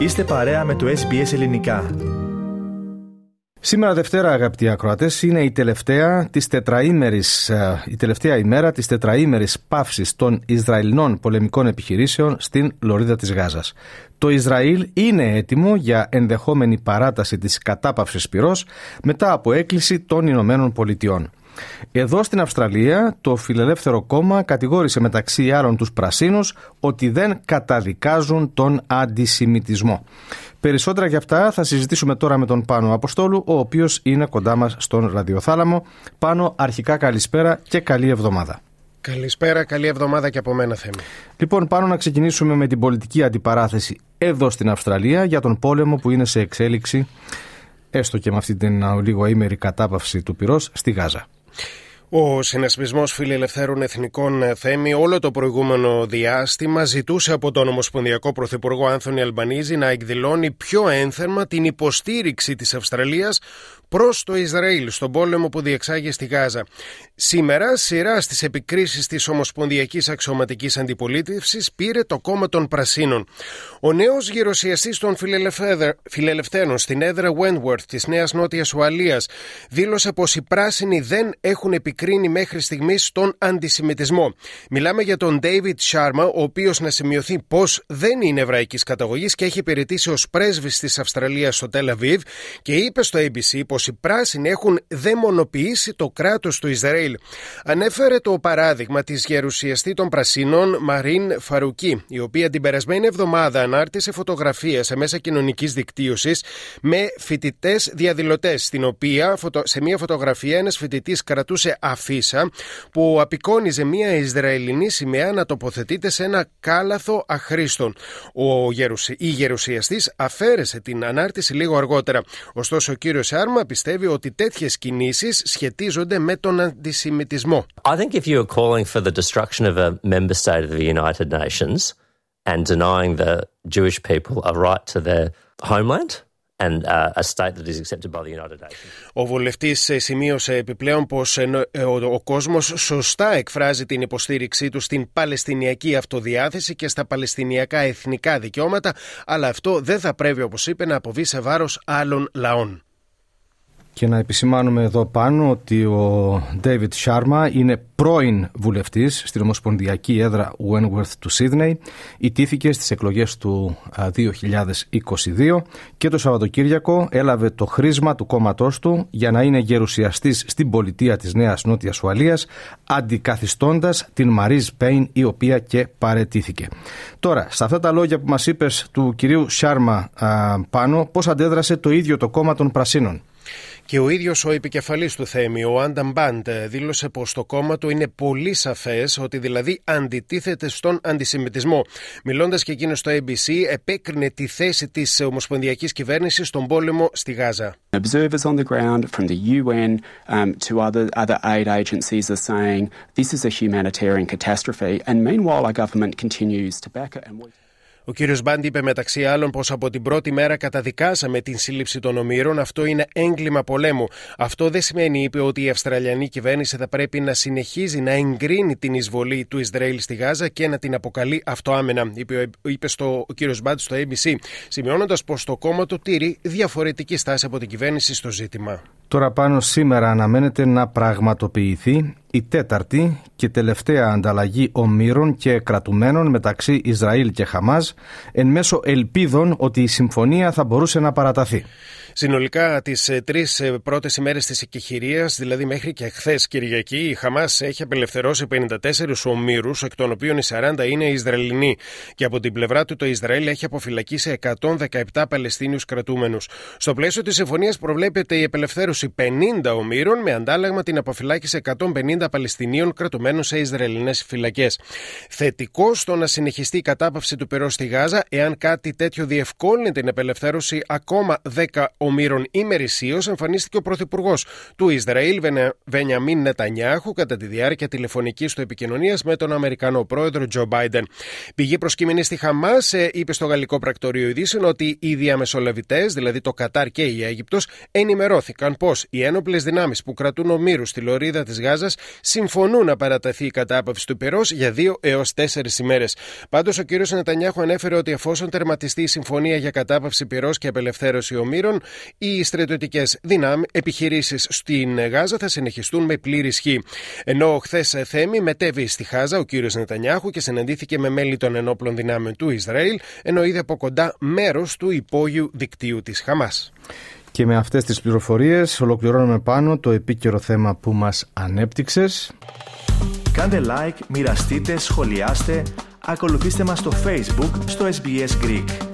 Είστε παρέα με το SBS Ελληνικά. Σήμερα Δευτέρα αγαπητοί ακροατές είναι η τελευταία, της τετραήμερης, ε, η τελευταία ημέρα της τετραήμερης παύσης των Ισραηλινών πολεμικών επιχειρήσεων στην Λωρίδα της Γάζας. Το Ισραήλ είναι έτοιμο για ενδεχόμενη παράταση της κατάπαυσης πυρός μετά από έκκληση των Ηνωμένων Πολιτειών. Εδώ στην Αυστραλία το Φιλελεύθερο Κόμμα κατηγόρησε μεταξύ άλλων τους Πρασίνους ότι δεν καταδικάζουν τον αντισημιτισμό. Περισσότερα για αυτά θα συζητήσουμε τώρα με τον Πάνο Αποστόλου, ο οποίος είναι κοντά μας στον ραδιοθάλαμο. Πάνο, αρχικά καλησπέρα και καλή εβδομάδα. Καλησπέρα, καλή εβδομάδα και από μένα Θέμη. Λοιπόν, πάνω να ξεκινήσουμε με την πολιτική αντιπαράθεση εδώ στην Αυστραλία για τον πόλεμο που είναι σε εξέλιξη, έστω και με αυτή την λίγο ήμερη κατάπαυση του πυρός, στη Γάζα. Ο συνασπισμός φιλελευθέρων εθνικών ε, Θέμη όλο το προηγούμενο διάστημα ζητούσε από τον Ομοσπονδιακό Πρωθυπουργό Άνθονη Αλμπανίζη να εκδηλώνει πιο ένθερμα την υποστήριξη της Αυστραλίας προς το Ισραήλ στον πόλεμο που διεξάγει στη Γάζα. Σήμερα, σειρά στις επικρίσεις της Ομοσπονδιακής Αξιωματικής Αντιπολίτευσης πήρε το κόμμα των Πρασίνων. Ο νέος γερουσιαστή των φιλελευθέρων στην έδρα Wentworth της Νέας Νότιας Ουαλίας δήλωσε πως οι πράσινοι δεν έχουν επικρίνει μέχρι στιγμής τον αντισημιτισμό. Μιλάμε για τον David Sharma, ο οποίος να σημειωθεί πως δεν είναι εβραϊκής καταγωγής και έχει υπηρετήσει ως πρέσβης της Αυστραλίας στο Τελαβίβ και είπε στο ABC πως οι πράσινοι έχουν δαιμονοποιήσει το κράτος του Ισραήλ. Ανέφερε το παράδειγμα της γερουσιαστή των Πρασίνων Μαρίν Φαρουκή, η οποία την περασμένη εβδομάδα ανάρτησε φωτογραφία σε μέσα κοινωνικής δικτύωσης με φοιτητές διαδηλωτές, στην οποία σε μια φωτογραφία ένας φοιτητής κρατούσε αφίσα που απεικόνιζε μια Ισραηλινή σημαία να τοποθετείται σε ένα κάλαθο αχρήστων. Ο γερουσι... Η γερουσιαστής αφαίρεσε την ανάρτηση λίγο αργότερα. Ωστόσο, ο κύριος Άρμα πιστεύει ότι τέτοιες κινήσεις σχετίζονται με τον αντισημιτισμό. I think if you are calling for the destruction of a member state of the United Nations and denying the Jewish people a right to their homeland, and uh, a state that is accepted by the United Nations. Ο βουλευτής σημείωσε επιπλέον πως ο, ο κόσμος σωστά εκφράζει την υποστήριξή του στην Παλαιστινιακή αυτοδιάθεση και στα Παλαιστινιακά εθνικά δικαιώματα, αλλά αυτό δεν θα πρέπει, όπως είπε, να αποβεί σε βάρος άλλων λαών. Και να επισημάνουμε εδώ πάνω ότι ο David Sharma είναι πρώην βουλευτής στην Ομοσπονδιακή έδρα Wentworth του Σίδνεϊ. Ιτήθηκε στις εκλογές του 2022 και το Σαββατοκύριακο έλαβε το χρήσμα του κόμματός του για να είναι γερουσιαστής στην πολιτεία της Νέας Νότιας Ουαλίας αντικαθιστώντας την Μαρίς Πέιν η οποία και παρετήθηκε. Τώρα, σε αυτά τα λόγια που μας είπες του κυρίου Σάρμα πάνω, πώς αντέδρασε το ίδιο το κόμμα των Πρασίνων; Και ο ίδιος ο επικεφαλής του Θέμη, ο Άνταμ Μπάντ, δήλωσε πως το κόμμα του είναι πολύ σαφές ότι δηλαδή αντιτίθεται στον αντισημιτισμό. Μιλώντας και εκείνος στο ABC, επέκρινε τη θέση της Ομοσπονδιακής Κυβέρνησης στον πόλεμο στη Γάζα. Observers on the ground from the UN um, to other, other aid agencies are saying this is a humanitarian catastrophe, and meanwhile our government continues to back it. And we... Ο κύριος Μπάντι είπε μεταξύ άλλων πως από την πρώτη μέρα καταδικάσαμε την σύλληψη των ομήρων. Αυτό είναι έγκλημα πολέμου. Αυτό δεν σημαίνει, είπε, ότι η Αυστραλιανή κυβέρνηση θα πρέπει να συνεχίζει να εγκρίνει την εισβολή του Ισραήλ στη Γάζα και να την αποκαλεί αυτοάμενα, είπε, είπε στο, ο κύριος Μπάντι στο ABC, σημειώνοντας πως το κόμμα του τήρει διαφορετική στάση από την κυβέρνηση στο ζήτημα. Τώρα πάνω σήμερα αναμένεται να πραγματοποιηθεί η τέταρτη και τελευταία ανταλλαγή ομήρων και κρατουμένων μεταξύ Ισραήλ και Χαμάζ εν μέσω ελπίδων ότι η συμφωνία θα μπορούσε να παραταθεί. Συνολικά τις ε, τρεις ε, πρώτες ημέρες της εκεχηρίας, δηλαδή μέχρι και χθες Κυριακή, η Χαμάς έχει απελευθερώσει 54 ομήρους, εκ των οποίων οι 40 είναι Ισραηλινοί. Και από την πλευρά του το Ισραήλ έχει αποφυλακίσει 117 Παλαιστίνιους κρατούμενους. Στο πλαίσιο της συμφωνίας προβλέπεται η απελευθέρωση 50 ομήρων με αντάλλαγμα την αποφυλάκηση 150 Παλαιστινίων κρατουμένων σε Ισραηλινές φυλακές. Θετικό στο να συνεχιστεί η κατάπαυση του πυρός στη Γάζα, εάν κάτι τέτοιο διευκόλυνε την απελευθέρωση ακόμα 10 ομήρων Ομήρων ημερησίως εμφανίστηκε ο Πρωθυπουργός του Ισραήλ, Βενιαμίν Νετανιάχου, κατά τη διάρκεια τηλεφωνική του επικοινωνίας με τον Αμερικανό πρόεδρο Τζο Μπάιντεν. Πηγή προσκύμενη στη Χαμάς ε, είπε στο γαλλικό πρακτορείο ειδήσεων ότι οι διαμεσολαβητές, δηλαδή το Κατάρ και η Αίγυπτος, ενημερώθηκαν πως οι ένοπλες δυνάμεις που κρατούν ομήρους στη λωρίδα της Γάζας συμφωνούν να παραταθεί η κατάπαυση του πυρός για δύο έως τέσσερις ημέρες. Πάντως, ο κ. Νετανιάχου ανέφερε ότι εφόσον τερματιστεί η συμφωνία για κατάπαυση πυρός και απελευθέρωση ομήρων, οι στρατιωτικές δυνάμει επιχειρήσεις στην Γάζα θα συνεχιστούν με πλήρη ισχύ. Ενώ χθες Θέμη μετέβη στη Χάζα ο κ. Νετανιάχου και συναντήθηκε με μέλη των ενόπλων δυνάμεων του Ισραήλ, ενώ είδε από κοντά μέρος του υπόγειου δικτύου της Χαμάς. Και με αυτές τις πληροφορίες ολοκληρώνουμε πάνω το επίκαιρο θέμα που μας ανέπτυξες. Κάντε like, μοιραστείτε, σχολιάστε, ακολουθήστε μας στο Facebook, στο SBS Greek.